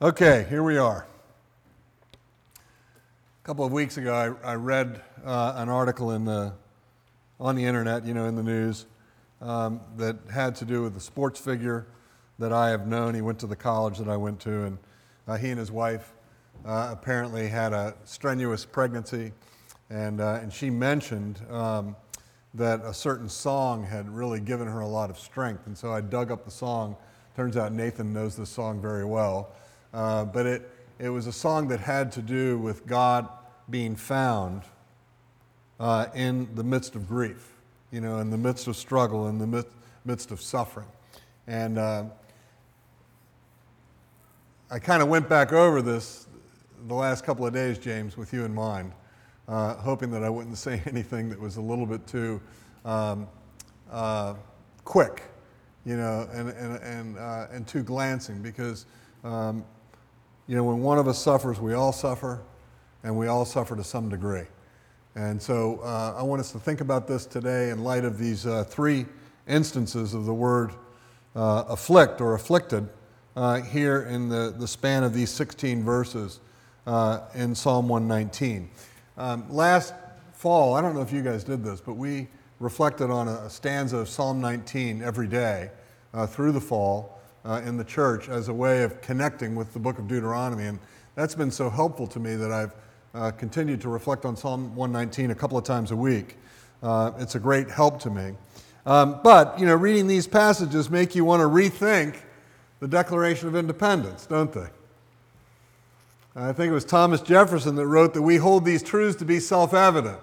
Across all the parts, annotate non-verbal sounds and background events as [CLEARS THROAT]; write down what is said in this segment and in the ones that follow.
Okay, here we are. A couple of weeks ago, I, I read uh, an article in the, on the internet, you know, in the news, um, that had to do with the sports figure that I have known. He went to the college that I went to, and uh, he and his wife uh, apparently had a strenuous pregnancy, and, uh, and she mentioned um, that a certain song had really given her a lot of strength. And so I dug up the song. Turns out Nathan knows this song very well. Uh, but it, it was a song that had to do with God being found uh, in the midst of grief, you know, in the midst of struggle, in the midst of suffering. And uh, I kind of went back over this the last couple of days, James, with you in mind, uh, hoping that I wouldn't [LAUGHS] say anything that was a little bit too um, uh, quick, you know, and, and, and, and too glancing because, um, you know, when one of us suffers, we all suffer, and we all suffer to some degree. And so uh, I want us to think about this today in light of these uh, three instances of the word uh, afflict or afflicted uh, here in the, the span of these 16 verses uh, in Psalm 119. Um, last fall, I don't know if you guys did this, but we reflected on a, stanza of Psalm 19 every day uh, through the fall uh, in the church as a way of connecting with the book of Deuteronomy. And that's been so helpful to me that I've uh, continued to reflect on Psalm 119 a couple of times a week. Uh, it's a great help to me. Um, but, you know, reading these passages make you want to rethink the Declaration of Independence, don't they? I think it was Thomas Jefferson that wrote that we hold these truths to be self evident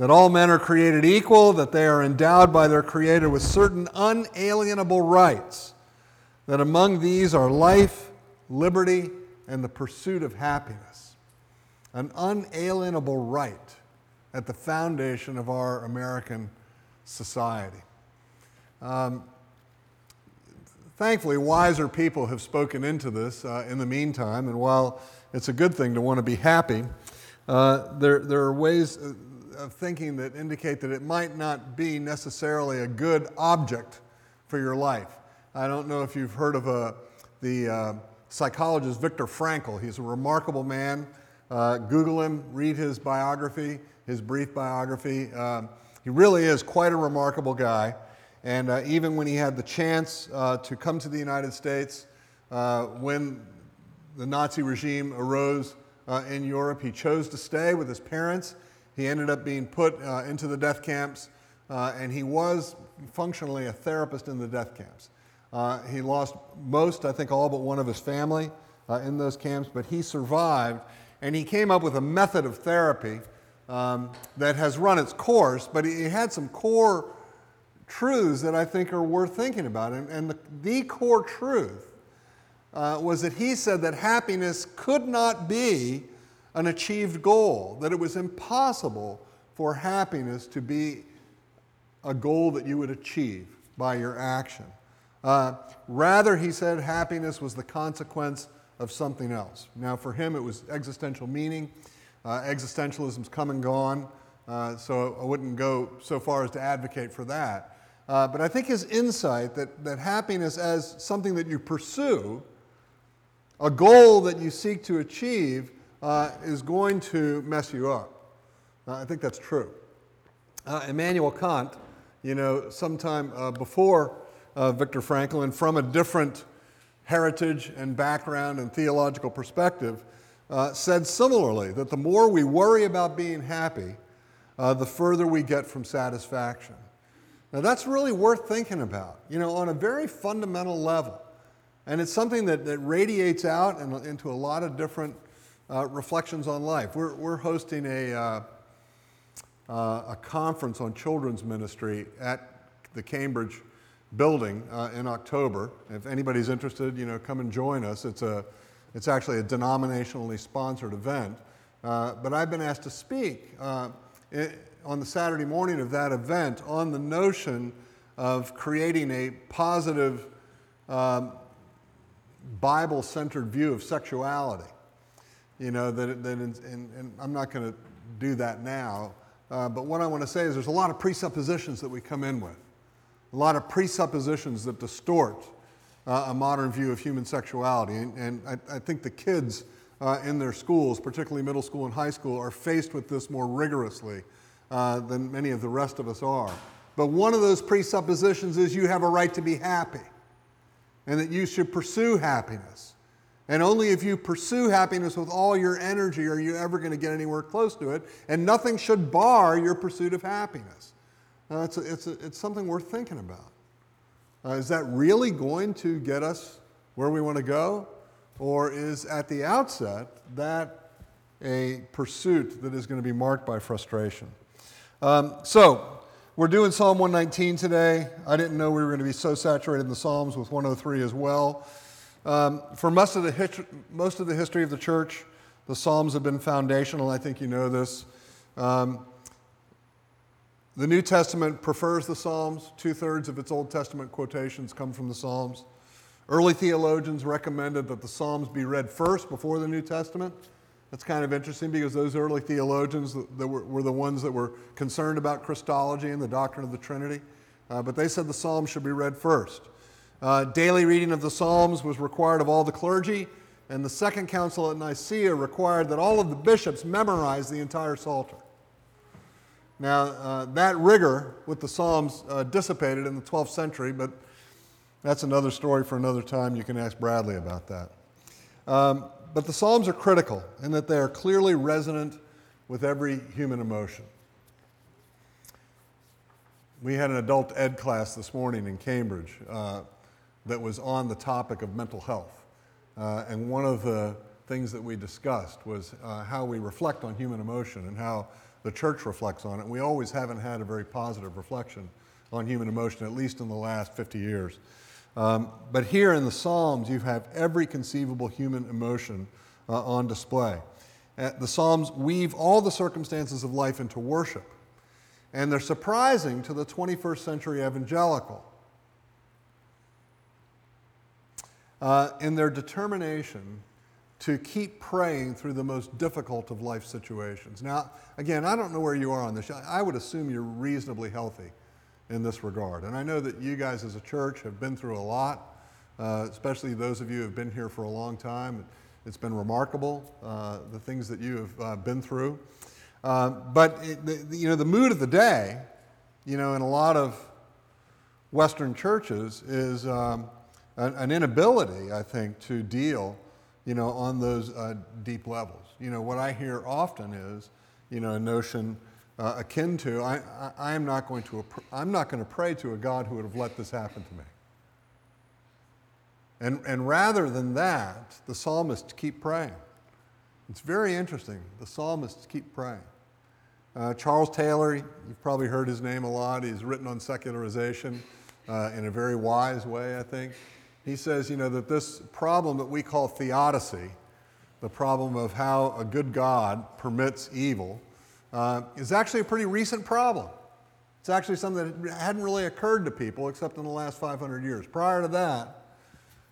that all men are created equal, that they are endowed by their Creator with certain unalienable rights, that among these are life, liberty, and the pursuit of happiness. An unalienable right at the foundation of our American society. Um, thankfully, wiser people have spoken into this uh, in the meantime, and while it's a good thing to want to be happy, uh, there, there are ways, uh, of thinking that indicate that it might not be necessarily a good object for your life. I don't know if you've heard of a, uh, the uh, psychologist Viktor Frankl. He's a remarkable man. Uh, Google him, read his biography, his brief biography. Uh, he really is quite a remarkable guy. And uh, even when he had the chance uh, to come to the United States, when the Nazi regime arose in Europe, he chose to stay with his parents he ended up being put uh, into the death camps, uh, and he was functionally a therapist in the death camps. Uh, he lost most, I think all but one of his family uh, in those camps, but he survived, and he came up with a method of therapy um, that has run its course, but he had some core truths that I think are worth thinking about. And, and the, the core truth uh, was that he said that happiness could not be an achieved goal, that it was impossible for happiness to be a goal that you would achieve by your action. Uh, rather, he said happiness was the consequence of something else. Now, for him, it was existential meaning. Uh, existentialism's come and gone, uh, so I wouldn't go so far as to advocate for that. Uh, but I think his insight that, that happiness as something that you pursue, a goal that you seek to achieve, uh, is going to mess you up. Uh, I think that's true. Uh, Immanuel Kant, you know, sometime uh, before uh, Viktor Frankl, and from a different heritage and background and theological perspective, said similarly that the more we worry about being happy, the further we get from satisfaction. Now, that's really worth thinking about, you know, on a very fundamental level. And it's something that, that radiates out in, into a lot of different uh, reflections on life. We're, we're hosting a, uh, uh, a conference on children's ministry at the Cambridge building uh, in October. If anybody's interested, you know, come and join us. It's, a, it's actually a denominationally sponsored event. Uh, but I've been asked to speak uh, on the Saturday morning of that event on the notion of creating a positive um, Bible centered view of sexuality you know, that, that and, and I'm not going to do that now. Uh, but what I want to say is there's a lot of presuppositions that we come in with, a lot of presuppositions that distort uh, a modern view of human sexuality. And, and I, I, think the kids uh, in their schools, particularly middle school and high school, are faced with this more rigorously uh, than many of the rest of us are. But one of those presuppositions is you have a right to be happy and that you should pursue happiness. And only if you pursue happiness with all your energy are you ever going to get anywhere close to it. And nothing should bar your pursuit of happiness. Uh, it's, a, it's, a, it's something worth thinking about. Uh, is that really going to get us where we want to go? Or is at the outset that a pursuit that is going to be marked by frustration? Um, so, we're doing Psalm 119 today. I didn't know we were going to be so saturated in the Psalms with 103 as well. Um, for most of, the hist- most of the history of the church, the Psalms have been foundational. I think you know this. Um, the New Testament prefers the Psalms. Two thirds of its Old Testament quotations come from the Psalms. Early theologians recommended that the Psalms be read first before the New Testament. That's kind of interesting because those early theologians that were, were the ones that were concerned about Christology and the doctrine of the Trinity. Uh, but they said the Psalms should be read first. Uh, daily reading of the Psalms was required of all the clergy, and the Second Council at Nicaea required that all of the bishops memorize the entire Psalter. Now, uh, that rigor with the Psalms uh, dissipated in the 12th century, but that's another story for another time. You can ask Bradley about that. Um, but the Psalms are critical in that they are clearly resonant with every human emotion. We had an adult ed class this morning in Cambridge uh, that was on the topic of mental health. Uh, and one of the things that we discussed was uh, how we reflect on human emotion and how the church reflects on it. We always haven't had a very positive reflection on human emotion, at least in the last 50 years. Um, but here in the Psalms, you have every conceivable human emotion uh, on display. Uh, the Psalms weave all the circumstances of life into worship, and they're surprising to the 21st century evangelical. Uh, in their determination to keep praying through the most difficult of life situations. Now, again, I don't know where you are on this. I would assume you're reasonably healthy in this regard. And I know that you guys as a church have been through a lot, uh, especially those of you who have been here for a long time. It's been remarkable, uh, the things that you have uh, been through. Uh, but, it, the, you know, the mood of the day, you know, in a lot of Western churches is um, an, an, inability, I think, to deal, you know, on those uh, deep levels. You know, what I hear often is, you know, a notion uh, akin to, I, I, am not going to, I'm not going to pray to a God who would have let this happen to me. And, and rather than that, the psalmists keep praying. It's very interesting. The psalmists keep praying. Uh, Charles Taylor, you've probably heard his name a lot. He's written on secularization uh, in a very wise way, I think. He says, you know, that this problem that we call theodicy, the problem of how a good God permits evil, uh, is actually a pretty recent problem. It's actually something that hadn't really occurred to people except in the last 500 years. Prior to that,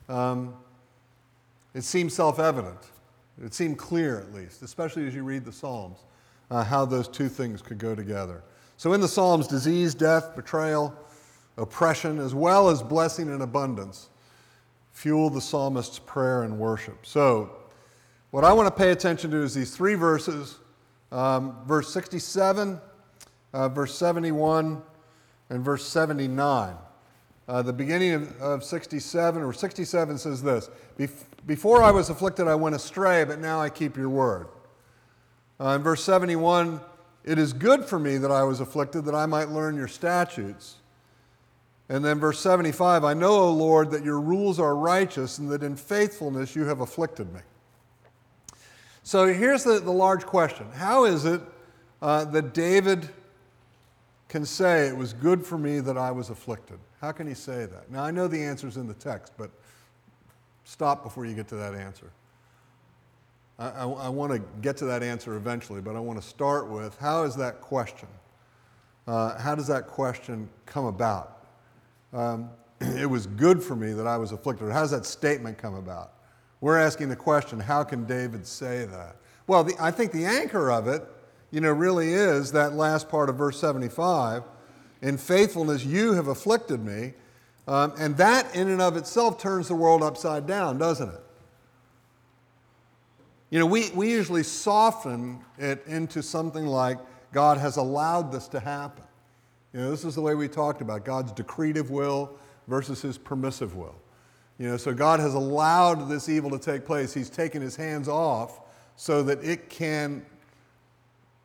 um, it seemed self evident. It seemed clear, at least, especially as you read the Psalms, uh, how those two things could go together. So, in the Psalms, disease, death, betrayal, oppression, as well as blessing and abundance, fuel the psalmist's prayer and worship. So, what I want to pay attention to is these three verses um, verse 67, uh, verse 71, and verse 79. Uh, the beginning of, of 67 or 67 says this Before I was afflicted, I went astray, but now I keep your word. Uh, in verse 71, it is good for me that I was afflicted, that I might learn your statutes. And then verse 75, I know, O Lord, that your rules are righteous and that in faithfulness you have afflicted me. So here's the, the large question How is it uh, that David can say, It was good for me that I was afflicted? How can he say that? Now, I know the answer is in the text, but stop before you get to that answer. I, I, I want to get to that answer eventually, but I want to start with how is that question? Uh, how does that question come about? Um, [CLEARS THROAT] it was good for me that I was afflicted. How does that statement come about? We're asking the question how can David say that? Well, the, I think the anchor of it, you know, really is that last part of verse 75 In faithfulness you have afflicted me. Um, and that, in and of itself, turns the world upside down, doesn't it? You know, we, we usually soften it into something like God has allowed this to happen. You know, this is the way we talked about God's decretive will versus his permissive will. You know, so God has allowed this evil to take place. He's taken his hands off so that it can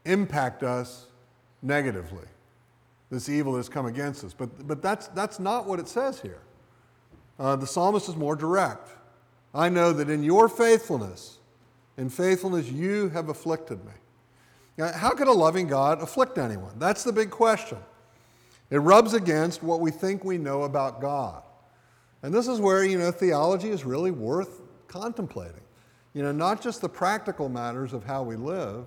impact us negatively. This evil has come against us. But, but that's, that's not what it says here. Uh, the psalmist is more direct. I know that in your faithfulness, in faithfulness, you have afflicted me. Now, how could a loving God afflict anyone? That's the big question. It rubs against what we think we know about God. And this is where, you know, theology is really worth contemplating. You know, not just the practical matters of how we live,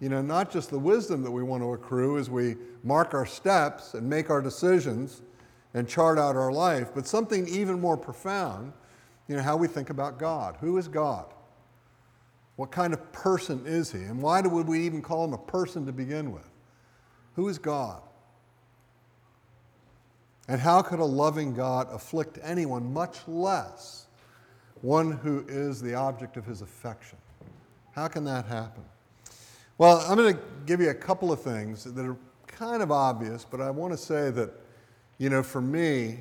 you know, not just the wisdom that we want to accrue as we mark our steps and make our decisions and chart out our life, but something even more profound, you know, how we think about God. Who is God? What kind of person is he? And why would we even call him a person to begin with? Who is God? And how could a loving God afflict anyone, much less one who is the object of his affection? How can that happen? Well, I'm going to give you a couple of things that are kind of obvious, but I want to say that, you know, for me,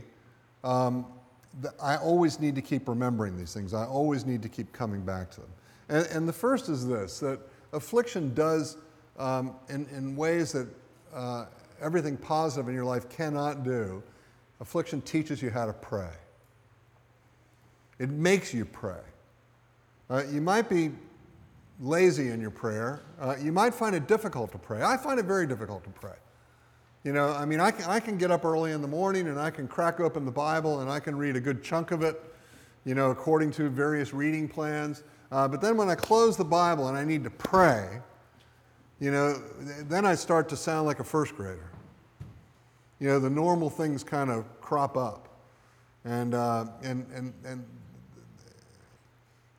um, I always need to keep remembering these things. I always need to keep coming back to them. And, and the first is this that affliction does, um, in, in ways that uh, everything positive in your life cannot do, affliction teaches you how to pray. It makes you pray. Uh, you might be lazy in your prayer. Uh, you might find it difficult to pray. I find it very difficult to pray. You know, I mean, I can, I can get up early in the morning and I can crack open the Bible and I can read a good chunk of it, you know, according to various reading plans. Uh, but then when I close the Bible and I need to pray, you know, then I start to sound like a first grader. You know, the normal things kind of crop up. And, uh, and, and, and,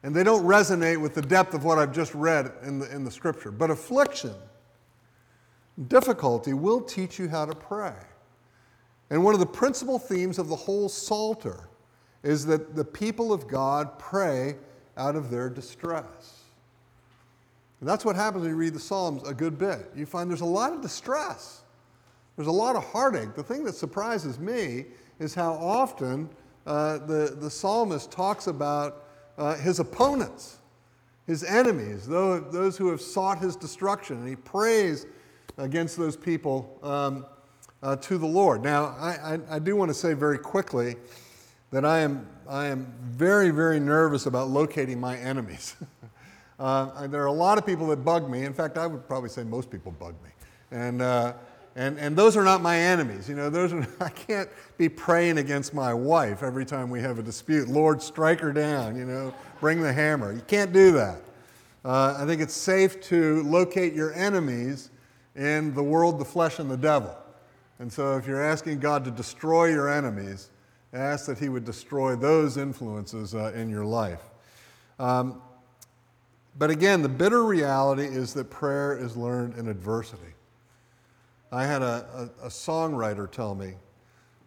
and they don't resonate with the depth of what I've just read in the, in the scripture. But affliction, difficulty, will teach you how to pray. And one of the principal themes of the whole Psalter is that the people of God pray out of their distress. And that's what happens when you read the Psalms a good bit. You find there's a lot of distress. There's a lot of heartache. The thing that surprises me is how often uh, the, the psalmist talks about uh, his opponents, his enemies, those who have sought his destruction. And he prays against those people um, uh, to the Lord. Now, I, I, I do want to say very quickly that I am, I am very, very nervous about locating my enemies. [LAUGHS] uh, there are a lot of people that bug me. In fact, I would probably say most people bug me. And uh, and, and those are not my enemies. You know, those are, [LAUGHS] I can't be praying against my wife every time we have a dispute. Lord, strike her down, you know, bring the hammer. You can't do that. Uh, I think it's safe to locate your enemies in the world, the flesh, and the devil. And so if you're asking God to destroy your enemies, ask that He would destroy those influences uh, in your life. Um, but again, the bitter reality is that prayer is learned in adversity. I had a, a, a songwriter tell me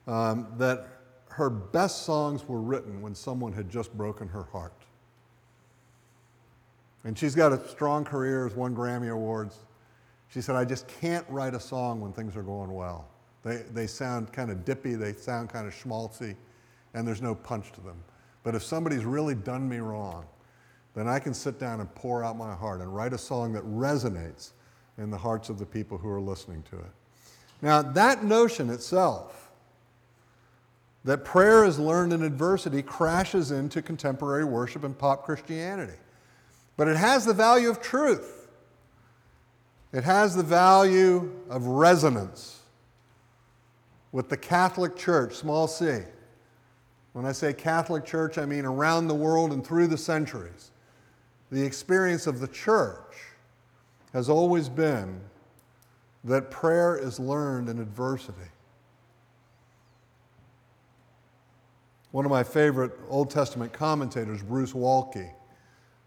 um, that her best songs were written when someone had just broken her heart. And she's got a strong career, has won Grammy Awards. She said, I just can't write a song when things are going well. They, they sound kind of dippy, they sound kind of schmaltzy, and there's no punch to them. But if somebody's really done me wrong, then I can sit down and pour out my heart and write a song that resonates in the hearts of the people who are listening to it. Now, that notion itself, that prayer is learned in adversity, crashes into contemporary worship and pop Christianity. But it has the value of truth, it has the value of resonance with the Catholic Church, small c. When I say Catholic Church, I mean around the world and through the centuries. The experience of the church has always been that prayer is learned in adversity. One of my favorite Old Testament commentators, Bruce Waltke,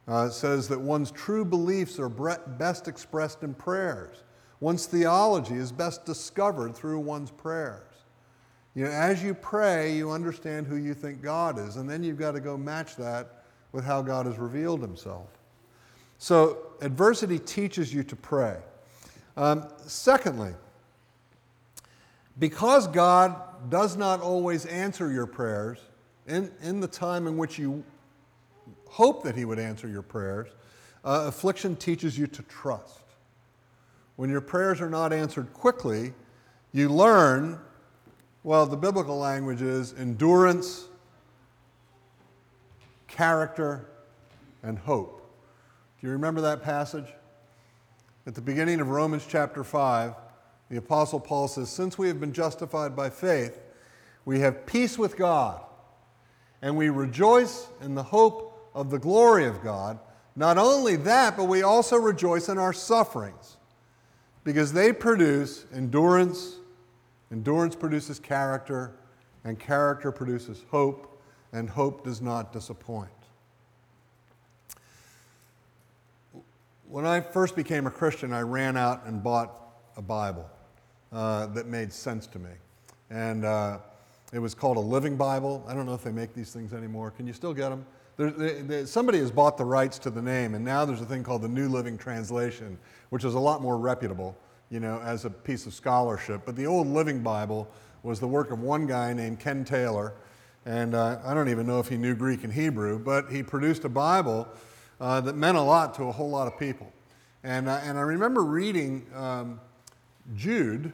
uh, says that one's true beliefs are best expressed in prayers. One's theology is best discovered through one's prayers. You know, as you pray, you understand who you think God is, and then you've got to go match that with how God has revealed himself. So, adversity teaches you to pray. Um, secondly, because God does not always answer your prayers in, in the time in which you hope that He would answer your prayers, uh, affliction teaches you to trust. When your prayers are not answered quickly, you learn, well, the biblical language is endurance, character, and hope. Do you remember that passage? At the beginning of Romans chapter 5, the Apostle Paul says, Since we have been justified by faith, we have peace with God, and we rejoice in the hope of the glory of God. Not only that, but we also rejoice in our sufferings, because they produce endurance, endurance produces character, and character produces hope, and hope does not disappoint. When I first became a Christian, I ran out and bought a Bible uh, that made sense to me. And uh, it was called a Living Bible. I don't know if they make these things anymore. Can you still get them? There, they, they, somebody has bought the rights to the name, and now there's a thing called the New Living Translation, which is a lot more reputable, you know, as a piece of scholarship. But the old Living Bible was the work of one guy named Ken Taylor, and uh, I don't even know if he knew Greek and Hebrew, but he produced a Bible uh, that meant a lot to a whole lot of people. And, uh, and I remember reading um, Jude,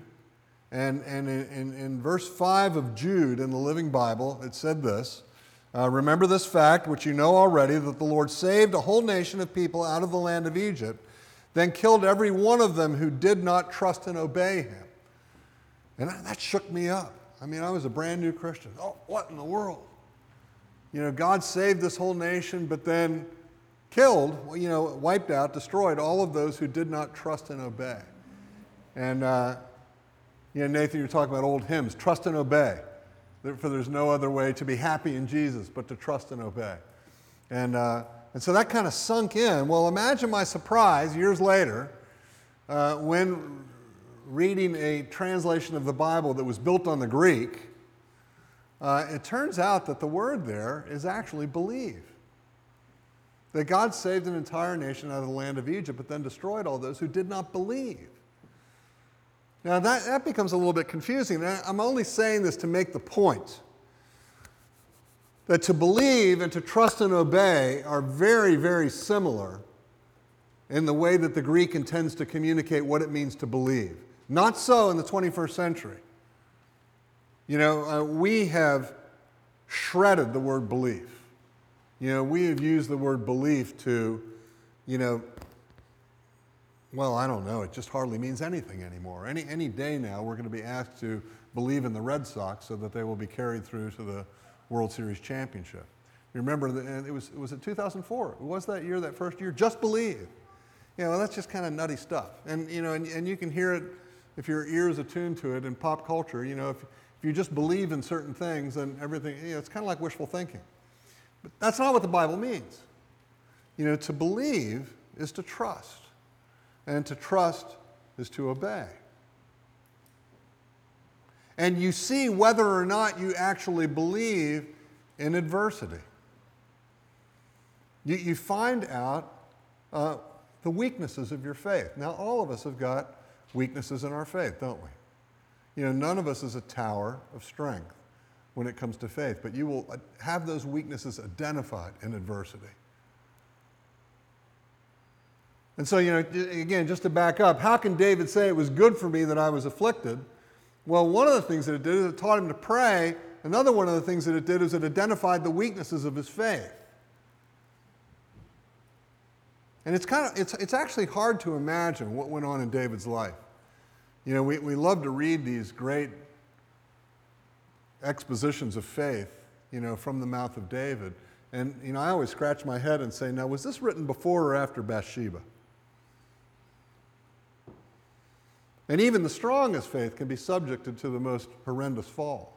and, and in, in, in, verse 5 of Jude in the Living Bible, it said this uh, Remember this fact, which you know already, that the Lord saved a whole nation of people out of the land of Egypt, then killed every one of them who did not trust and obey him. And that shook me up. I mean, I was a brand new Christian. Oh, what in the world? You know, God saved this whole nation, but then killed, you know, wiped out, destroyed all of those who did not trust and obey. And, uh, you know, Nathan, you're talking about old hymns trust and obey. For there's no other way to be happy in Jesus but to trust and obey. And, uh, and so that kind of sunk in. Well, imagine my surprise years later uh, when reading a translation of the Bible that was built on the Greek. Uh, it turns out that the word there is actually believe. That God saved an entire nation out of the land of Egypt, but then destroyed all those who did not believe. Now, that, that becomes a little bit confusing. I'm only saying this to make the point that to believe and to trust and obey are very, very similar in the way that the Greek intends to communicate what it means to believe. Not so in the 21st century. You know, uh, we have shredded the word belief. You know, we have used the word belief to, you know, well, I don't know. It just hardly means anything anymore. Any, any day now, we're going to be asked to believe in the Red Sox so that they will be carried through to the World Series championship. You remember, the, it was, it was in 2004. It was that year, that first year? Just believe. You know, that's just kind of nutty stuff. And, you know, and, and you can hear it if your ear is attuned to it in pop culture. You know, if, if you just believe in certain things, then everything, you know, it's kind of like wishful thinking. But that's not what the Bible means. You know, to believe is to trust and to trust is to obey. And you see whether or not you actually believe in adversity. You, you find out uh, the weaknesses of your faith. Now, all of us have got weaknesses in our faith, don't we? You know, none of us is a tower of strength when it comes to faith, but you will have those weaknesses identified in adversity. And so, you know, again, just to back up, how can David say it was good for me that I was afflicted? Well, one of the things that it did is it taught him to pray. Another one of the things that it did is it identified the weaknesses of his faith. And it's kind of, it's, it's actually hard to imagine what went on in David's life. You know, we, we love to read these great expositions of faith, you know, from the mouth of David. And, you know, I always scratch my head and say, now, was this written before or after Bathsheba? And even the strongest faith can be subjected to the most horrendous fall.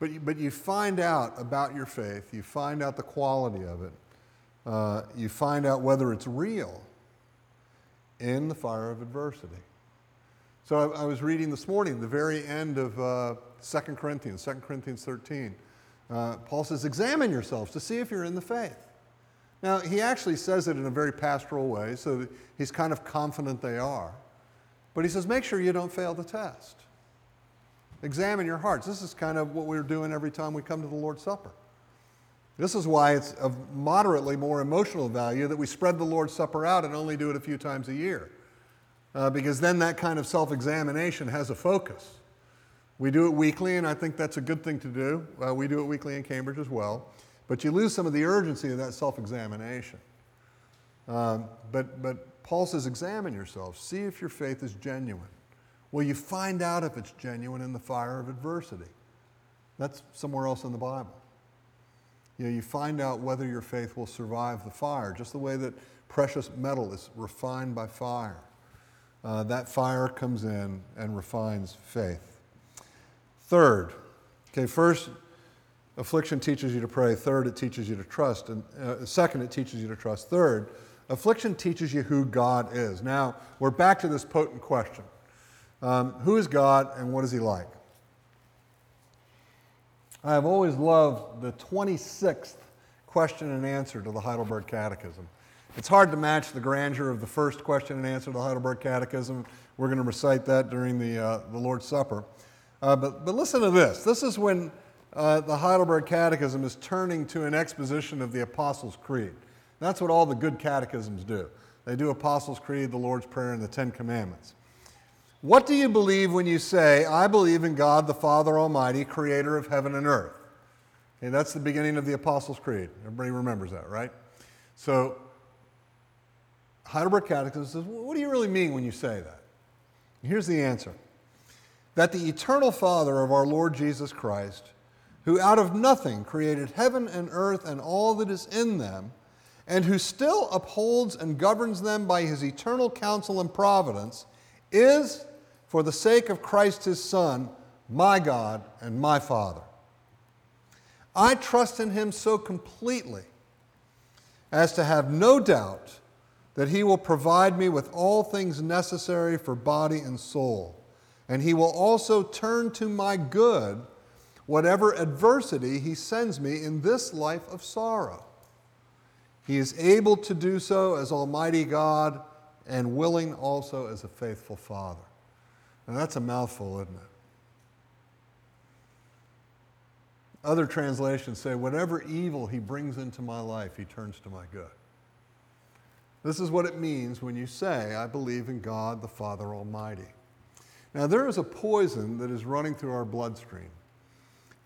But you, but you find out about your faith, you find out the quality of it, uh, you find out whether it's real in the fire of adversity. So I, I was reading this morning, the very end of uh, 2 Corinthians, 2 Corinthians 13. Uh, Paul says, Examine yourselves to see if you're in the faith. Now, he actually says it in a very pastoral way, so he's kind of confident they are. But he says, Make sure you don't fail the test. Examine your hearts. This is kind of what we're doing every time we come to the Lord's Supper. This is why it's of moderately more emotional value that we spread the Lord's Supper out and only do it a few times a year. Uh, because then that kind of self examination has a focus. We do it weekly, and I think that's a good thing to do. Uh, we do it weekly in Cambridge as well. But you lose some of the urgency of that self examination. Um, but, but Paul says, examine yourself, see if your faith is genuine. Well, you find out if it's genuine in the fire of adversity. That's somewhere else in the Bible. You know, you find out whether your faith will survive the fire, just the way that precious metal is refined by fire. Uh, that fire comes in and refines faith. Third, okay, first, affliction teaches you to pray. Third, it teaches you to trust. And uh, second, it teaches you to trust. Third, affliction teaches you who God is. Now, we're back to this potent question um, Who is God and what is He like? I have always loved the 26th question and answer to the Heidelberg Catechism. It's hard to match the grandeur of the first question and answer to the Heidelberg Catechism. We're going to recite that during the, uh, the Lord's Supper. Uh, but, but listen to this. This is when uh, the Heidelberg Catechism is turning to an exposition of the Apostles' Creed. That's what all the good catechisms do. They do Apostles' Creed, the Lord's Prayer, and the Ten Commandments. What do you believe when you say, I believe in God the Father Almighty, creator of heaven and earth? Okay, that's the beginning of the Apostles' Creed. Everybody remembers that, right? So, Heidelberg Catechism says, What do you really mean when you say that? Here's the answer that the eternal Father of our Lord Jesus Christ, who out of nothing created heaven and earth and all that is in them, and who still upholds and governs them by his eternal counsel and providence, is for the sake of Christ his Son, my God and my Father. I trust in him so completely as to have no doubt that he will provide me with all things necessary for body and soul, and he will also turn to my good whatever adversity he sends me in this life of sorrow. He is able to do so as Almighty God and willing also as a faithful Father. Now that's a mouthful, isn't it? Other translations say, whatever evil he brings into my life, he turns to my good. This is what it means when you say, I believe in God the Father Almighty. Now, there is a poison that is running through our bloodstream.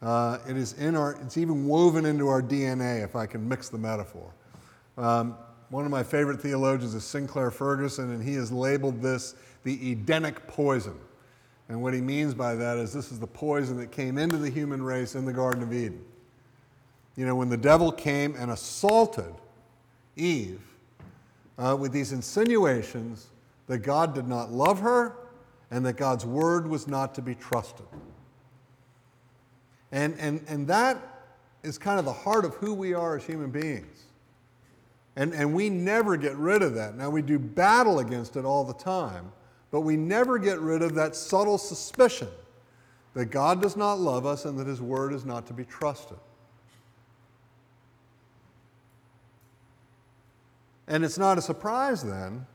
Uh, it is in our, it's even woven into our DNA, if I can mix the metaphor. Um, one of my favorite theologians is Sinclair Ferguson, and he has labeled this the Edenic poison. And what he means by that is this is the poison that came into the human race in the Garden of Eden. You know, when the devil came and assaulted Eve uh, with these insinuations that God did not love her and that God's word was not to be trusted. And, and, and that is kind of the heart of who we are as human beings. And, and we never get rid of that. Now, we do battle against it all the time but we never get rid of that subtle suspicion that God does not love us and that His Word is not to be trusted. And it's not a surprise then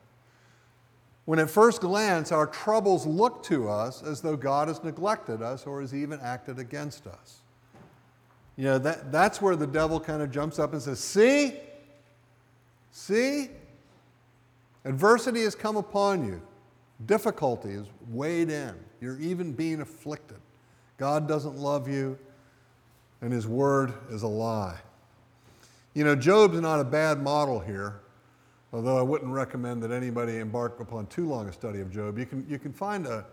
when at first glance our troubles look to us as though God has neglected us or has even acted against us. You know, that, that's where the devil kind of jumps up and says, See? See? Adversity has come upon you. Difficulty is weighed in. You're even being afflicted. God doesn't love you, and His word is a lie. You know, Job's not a bad model here, although I wouldn't recommend that anybody embark upon too long a study of Job. You can, you can find a,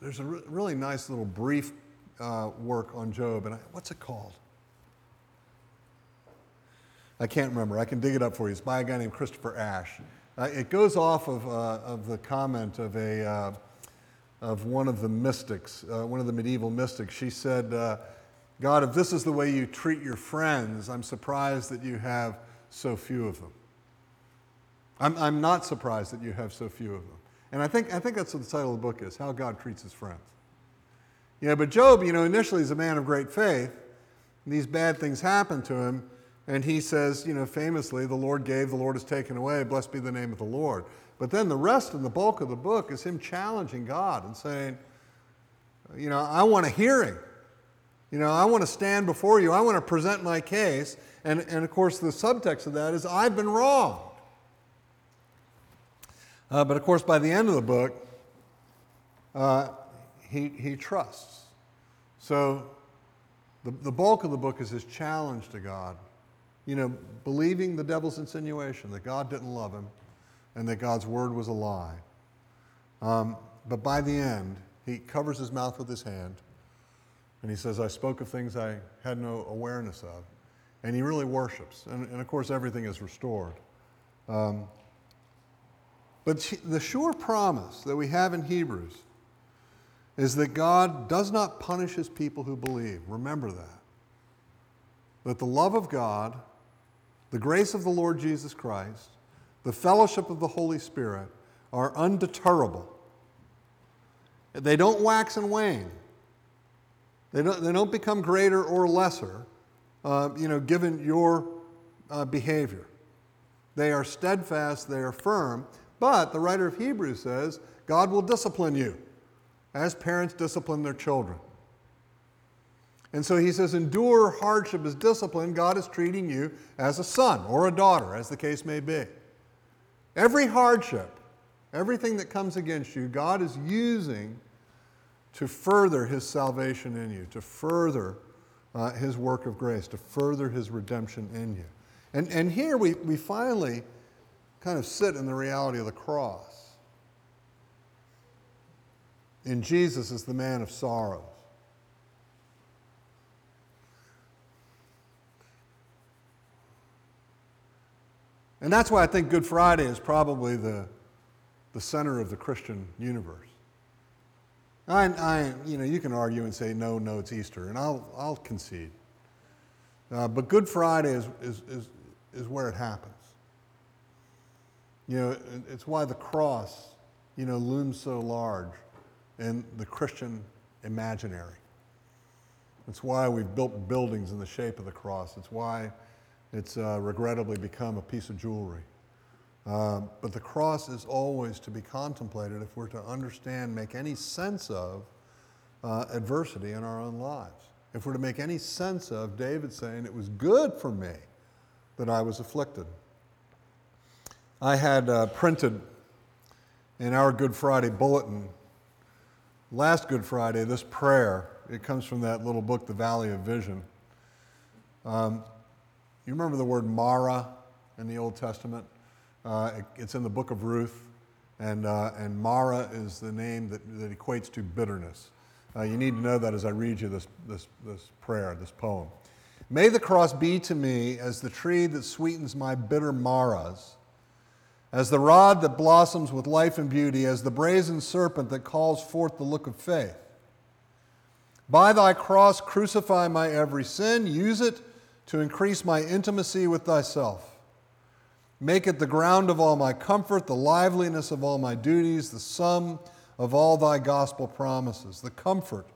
there's a re- really nice little brief uh, work on Job, and I, what's it called? I can't remember. I can dig it up for you. It's by a guy named Christopher Ash. Uh, it goes off of, uh, of the comment of, a, uh, of one of the mystics, uh, one of the medieval mystics. She said, uh, God, if this is the way you treat your friends, I'm surprised that you have so few of them. I'm, I'm not surprised that you have so few of them. And I think, I think that's what the title of the book is How God Treats His Friends. Yeah, but Job, you know, initially is a man of great faith. these bad things happen to him. And he says, you know, famously, the Lord gave, the Lord has taken away, blessed be the name of the Lord. But then the rest and the bulk of the book is him challenging God and saying, you know, I want a hearing. You know, I want to stand before you. I want to present my case. And, and of course, the subtext of that is, I've been wrong. Uh, but of course, by the end of the book, uh, he, he trusts. So the, the bulk of the book is his challenge to God. You know, believing the devil's insinuation that God didn't love him and that God's word was a lie. Um, but by the end, he covers his mouth with his hand and he says, I spoke of things I had no awareness of. And he really worships. And, and of course, everything is restored. Um, but the sure promise that we have in Hebrews is that God does not punish his people who believe. Remember that. That the love of God, the grace of the Lord Jesus Christ, the fellowship of the Holy Spirit are undeterrable. They don't wax and wane. They don't, they don't become greater or lesser, uh, you know, given your uh, behavior. They are steadfast, they are firm, but the writer of Hebrews says God will discipline you as parents discipline their children. And so he says, endure hardship as discipline. God is treating you as a son or a daughter, as the case may be. Every hardship, everything that comes against you, God is using to further his salvation in you, to further uh, his work of grace, to further his redemption in you. And, and here we, we finally kind of sit in the reality of the cross. In Jesus is the man of sorrows. And that's why I think Good Friday is probably the, the center of the Christian universe. I, I, you know, you can argue and say, no, no, it's Easter, and I'll, I'll concede. Uh, but Good Friday is, is, is, is where it happens. You know, it's why the cross, you know, looms so large in the Christian imaginary. It's why we've built buildings in the shape of the cross. It's why it's uh, regrettably become a piece of jewelry. Uh, but the cross is always to be contemplated if we're to understand, make any sense of uh, adversity in our own lives. If we're to make any sense of David saying, It was good for me that I was afflicted. I had uh, printed in our Good Friday bulletin last Good Friday this prayer. It comes from that little book, The Valley of Vision. Um, you remember the word Mara in the Old Testament? Uh, it, it's in the book of Ruth, and, uh, and Mara is the name that, that equates to bitterness. Uh, you need to know that as I read you this, this, this prayer, this poem. May the cross be to me as the tree that sweetens my bitter maras, as the rod that blossoms with life and beauty, as the brazen serpent that calls forth the look of faith. By thy cross, crucify my every sin, use it to increase my intimacy with thyself. Make it the ground of all my comfort, the liveliness of all my duties, the sum of all thy gospel promises, the comfort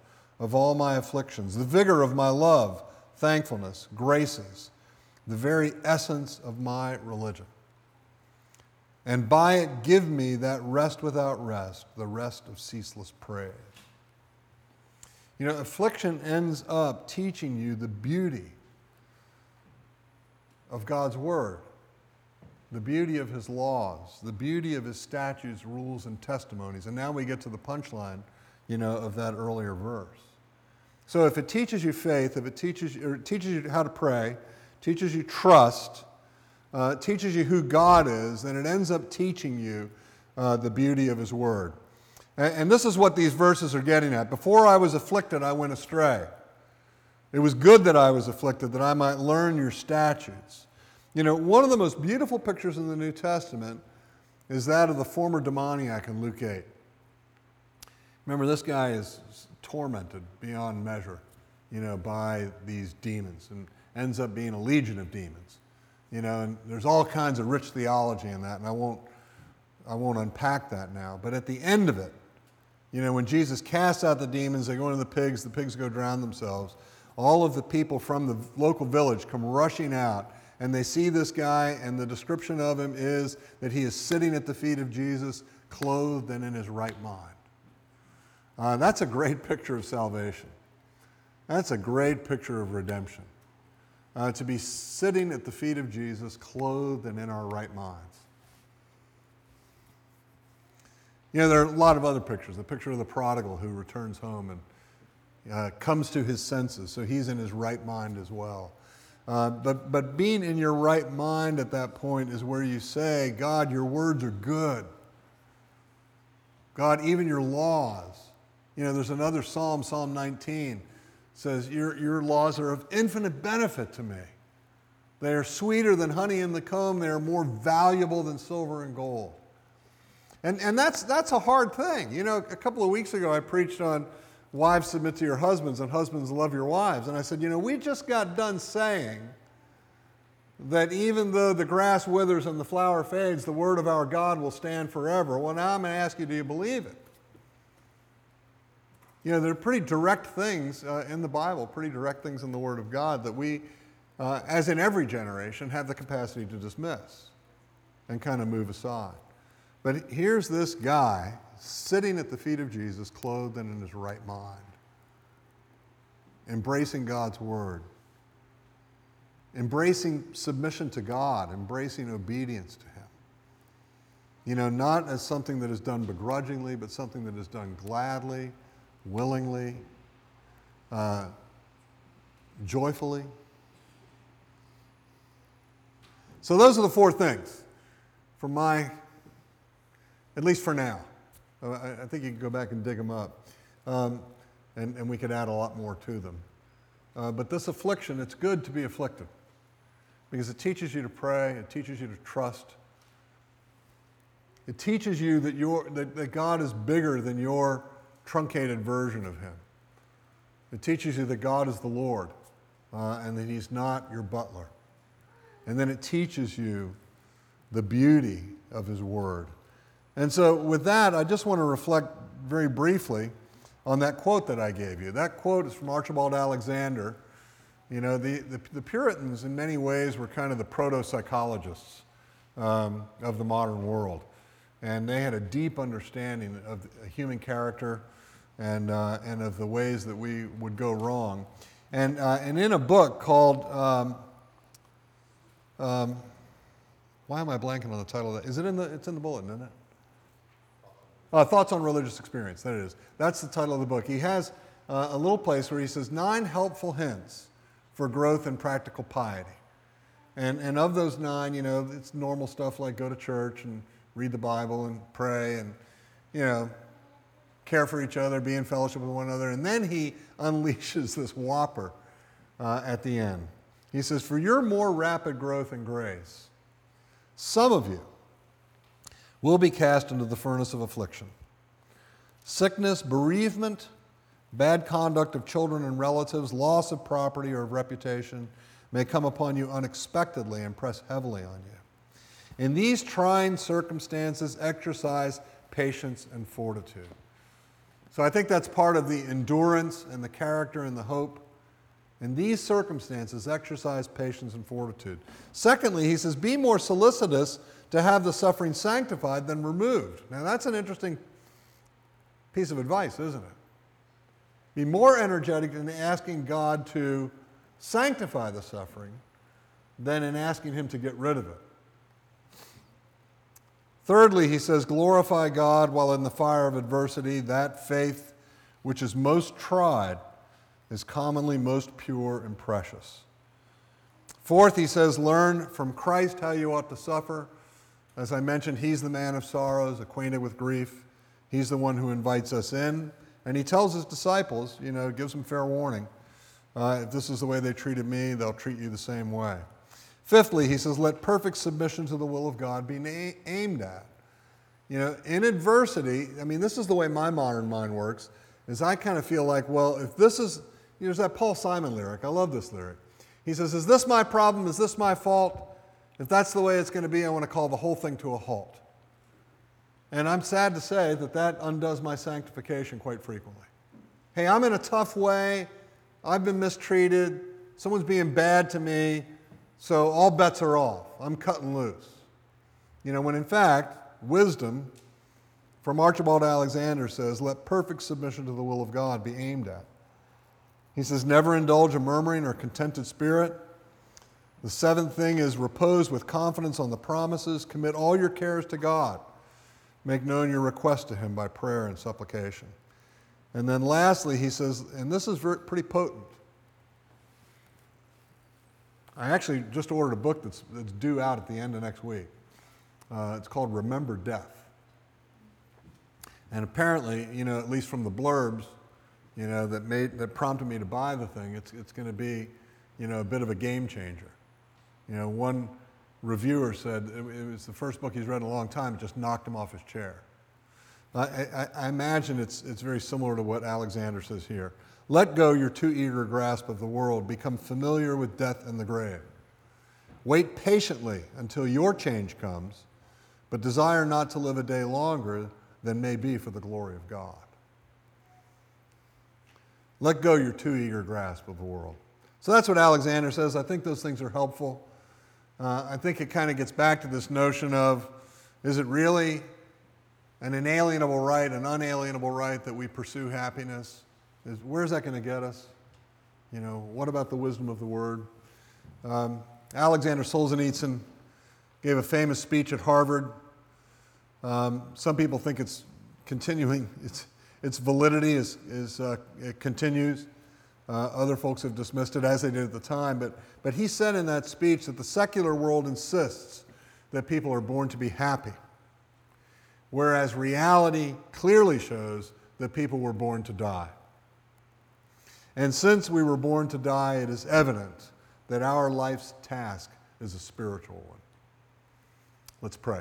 of all my afflictions, the vigor of my love, thankfulness, graces, the very essence of my religion. And by it give me that rest without rest, the rest of ceaseless praise. You know, affliction ends up teaching you the beauty of God's Word, the beauty of His laws, the beauty of His statutes, rules, and testimonies. And now we get to the punchline, you know, of that earlier verse. So if it teaches you faith, if it teaches, or it teaches you how to pray, teaches you trust, uh, teaches you who God is, and it ends up teaching you uh, the beauty of His Word. And, and this is what these verses are getting at. Before I was afflicted, I went astray. It was good that I was afflicted, that I might learn your statutes. You know, one of the most beautiful pictures in the New Testament is that of the former demoniac in Luke 8. Remember, this guy is tormented beyond measure, you know, by these demons and ends up being a legion of demons. You know, and there's all kinds of rich theology in that, and I won't, I won't unpack that now. But at the end of it, you know, when Jesus casts out the demons, they go into the pigs, the pigs go drown themselves. All of the people from the local village come rushing out and they see this guy, and the description of him is that he is sitting at the feet of Jesus, clothed and in his right mind. Uh, that's a great [LAUGHS] picture of salvation. That's a great picture of redemption. Uh, to be sitting at the feet of Jesus, clothed and in our right minds. You know, there are a lot of other pictures. The picture of the prodigal who returns home and uh, comes to his senses, so he's in his right mind as well. Uh, but, but being in your right mind at that point is where you say, God, your words are good. God, even your laws. You know, there's another psalm, Psalm 19, says, your, your laws are of infinite benefit to me. They are sweeter than honey in the comb, they are more valuable than silver and gold. And, and that's, that's a hard thing. You know, a couple of weeks ago, I preached on wives submit to your husbands and husbands love your wives. And I said, you know, we just got done saying that even though the grass withers and the flower fades, the word of our God will stand forever. Well, now I'm going to ask you, do you believe it? You know, there are pretty direct things uh, in the Bible, pretty direct things in the Word of God that we, uh, as in every generation, have the capacity to dismiss and kind of move aside. But here's this guy sitting at the feet of Jesus, clothed and in his right mind, embracing God's word, embracing submission to God, embracing obedience to Him. You know, not as something that is done begrudgingly, but something that is done gladly, willingly, uh, joyfully. So, those are the four things for my, at least for now. Uh, I, I, think you can go back and dig them up. Um, and, and we could add a lot more to them. Uh, but this affliction, it's good to be afflicted because it teaches you to pray, it teaches you to trust. It teaches you that, you that, that God is bigger than your truncated version of Him. It teaches you that God is the Lord uh, and that He's not your butler. And then it teaches you the beauty of His Word and so, with that, I just want to reflect very briefly on that quote that I gave you. That quote is from Archibald Alexander. You know, the, the, the Puritans, in many ways, were kind of the proto psychologists um, of the modern world. And they had a deep understanding of human character and, uh, and of the ways that we would go wrong. And, uh, and in a book called, um, um, why am I blanking on the title of that? Is it in the, it's in the bulletin, isn't it? Uh, Thoughts on Religious Experience, that is. That's the title of the book. He has uh, a little place where he says, Nine helpful hints for growth in practical piety. And, and of those nine, you know, it's normal stuff like go to church and read the Bible and pray and, you know, care for each other, be in fellowship with one another. And then he [LAUGHS] unleashes this whopper uh, at the end. He says, For your more rapid growth in grace, some of you, will be cast into the furnace of affliction. Sickness, bereavement, bad conduct of children and relatives, loss of property or of reputation may come upon you unexpectedly and press heavily on you. In these trying circumstances, exercise patience and fortitude. So I think that's part of the endurance and the character and the hope. In these circumstances, exercise patience and fortitude. Secondly, he says, be more solicitous to have the suffering sanctified than removed. Now, that's an interesting piece of advice, isn't it? Be more energetic in asking God to sanctify the suffering than in asking Him to get rid of it. Thirdly, he says, glorify God while in the fire of adversity. That faith which is most tried is commonly most pure and precious. Fourth, he says, learn from Christ how you ought to suffer as I mentioned, he's the man of sorrows, acquainted with grief. He's the one who invites us in. And he tells his disciples, you know, gives them fair warning. Uh, if this is the way they treated me, they'll treat you the same way. Fifthly, he says, let perfect submission to the will of God be na- aimed at. You know, in adversity, I mean, this is the way my modern mind works, is I kind of feel like, well, if this is, you know, there's that Paul Simon lyric. I love this lyric. He says, Is this my problem? Is this my fault? If that's the way it's going to be, I want to call the whole thing to a halt. And I'm sad to say that that undoes my sanctification quite frequently. Hey, I'm in a tough way. I've been mistreated. Someone's being bad to me. So all bets are off. I'm cutting loose. You know, when in fact, wisdom from Archibald Alexander says, let perfect submission to the will of God be aimed at. He says, never indulge a murmuring or contented spirit. The seventh thing is repose with confidence on the promises. Commit all your cares to God. Make known your request to Him by prayer and supplication. And then lastly, he says, and this is very, pretty potent. I actually just ordered a book that's, that's due out at the end of next week. Uh, it's called Remember Death. And apparently, you know, at least from the blurbs, you know, that, made, that prompted me to buy the thing, it's, it's going to be, you know, a bit of a game changer. You know, one reviewer said it, it was the first book he's read in a long time, it just knocked him off his chair. I, I, I imagine it's, it's very similar to what Alexander says here. Let go your too eager grasp of the world. Become familiar with death and the grave. Wait patiently until your change comes, but desire not to live a day longer than may be for the glory of God. Let go your too eager grasp of the world. So that's what Alexander says. I think those things are helpful. Uh, I think it kind of gets back to this notion of is it really an inalienable right, an unalienable right that we pursue happiness? Is, where's that going to get us? You know, what about the wisdom of the word? Um, Alexander Solzhenitsyn gave a famous speech at Harvard. Um, some people think it's continuing, its, its validity is, is, uh, it continues. Uh, other folks have dismissed it as they did at the time. But, but he said in that speech that the secular world insists that people are born to be happy, whereas reality clearly shows that people were born to die. And since we were born to die, it is evident that our life's task is a spiritual one. Let's pray.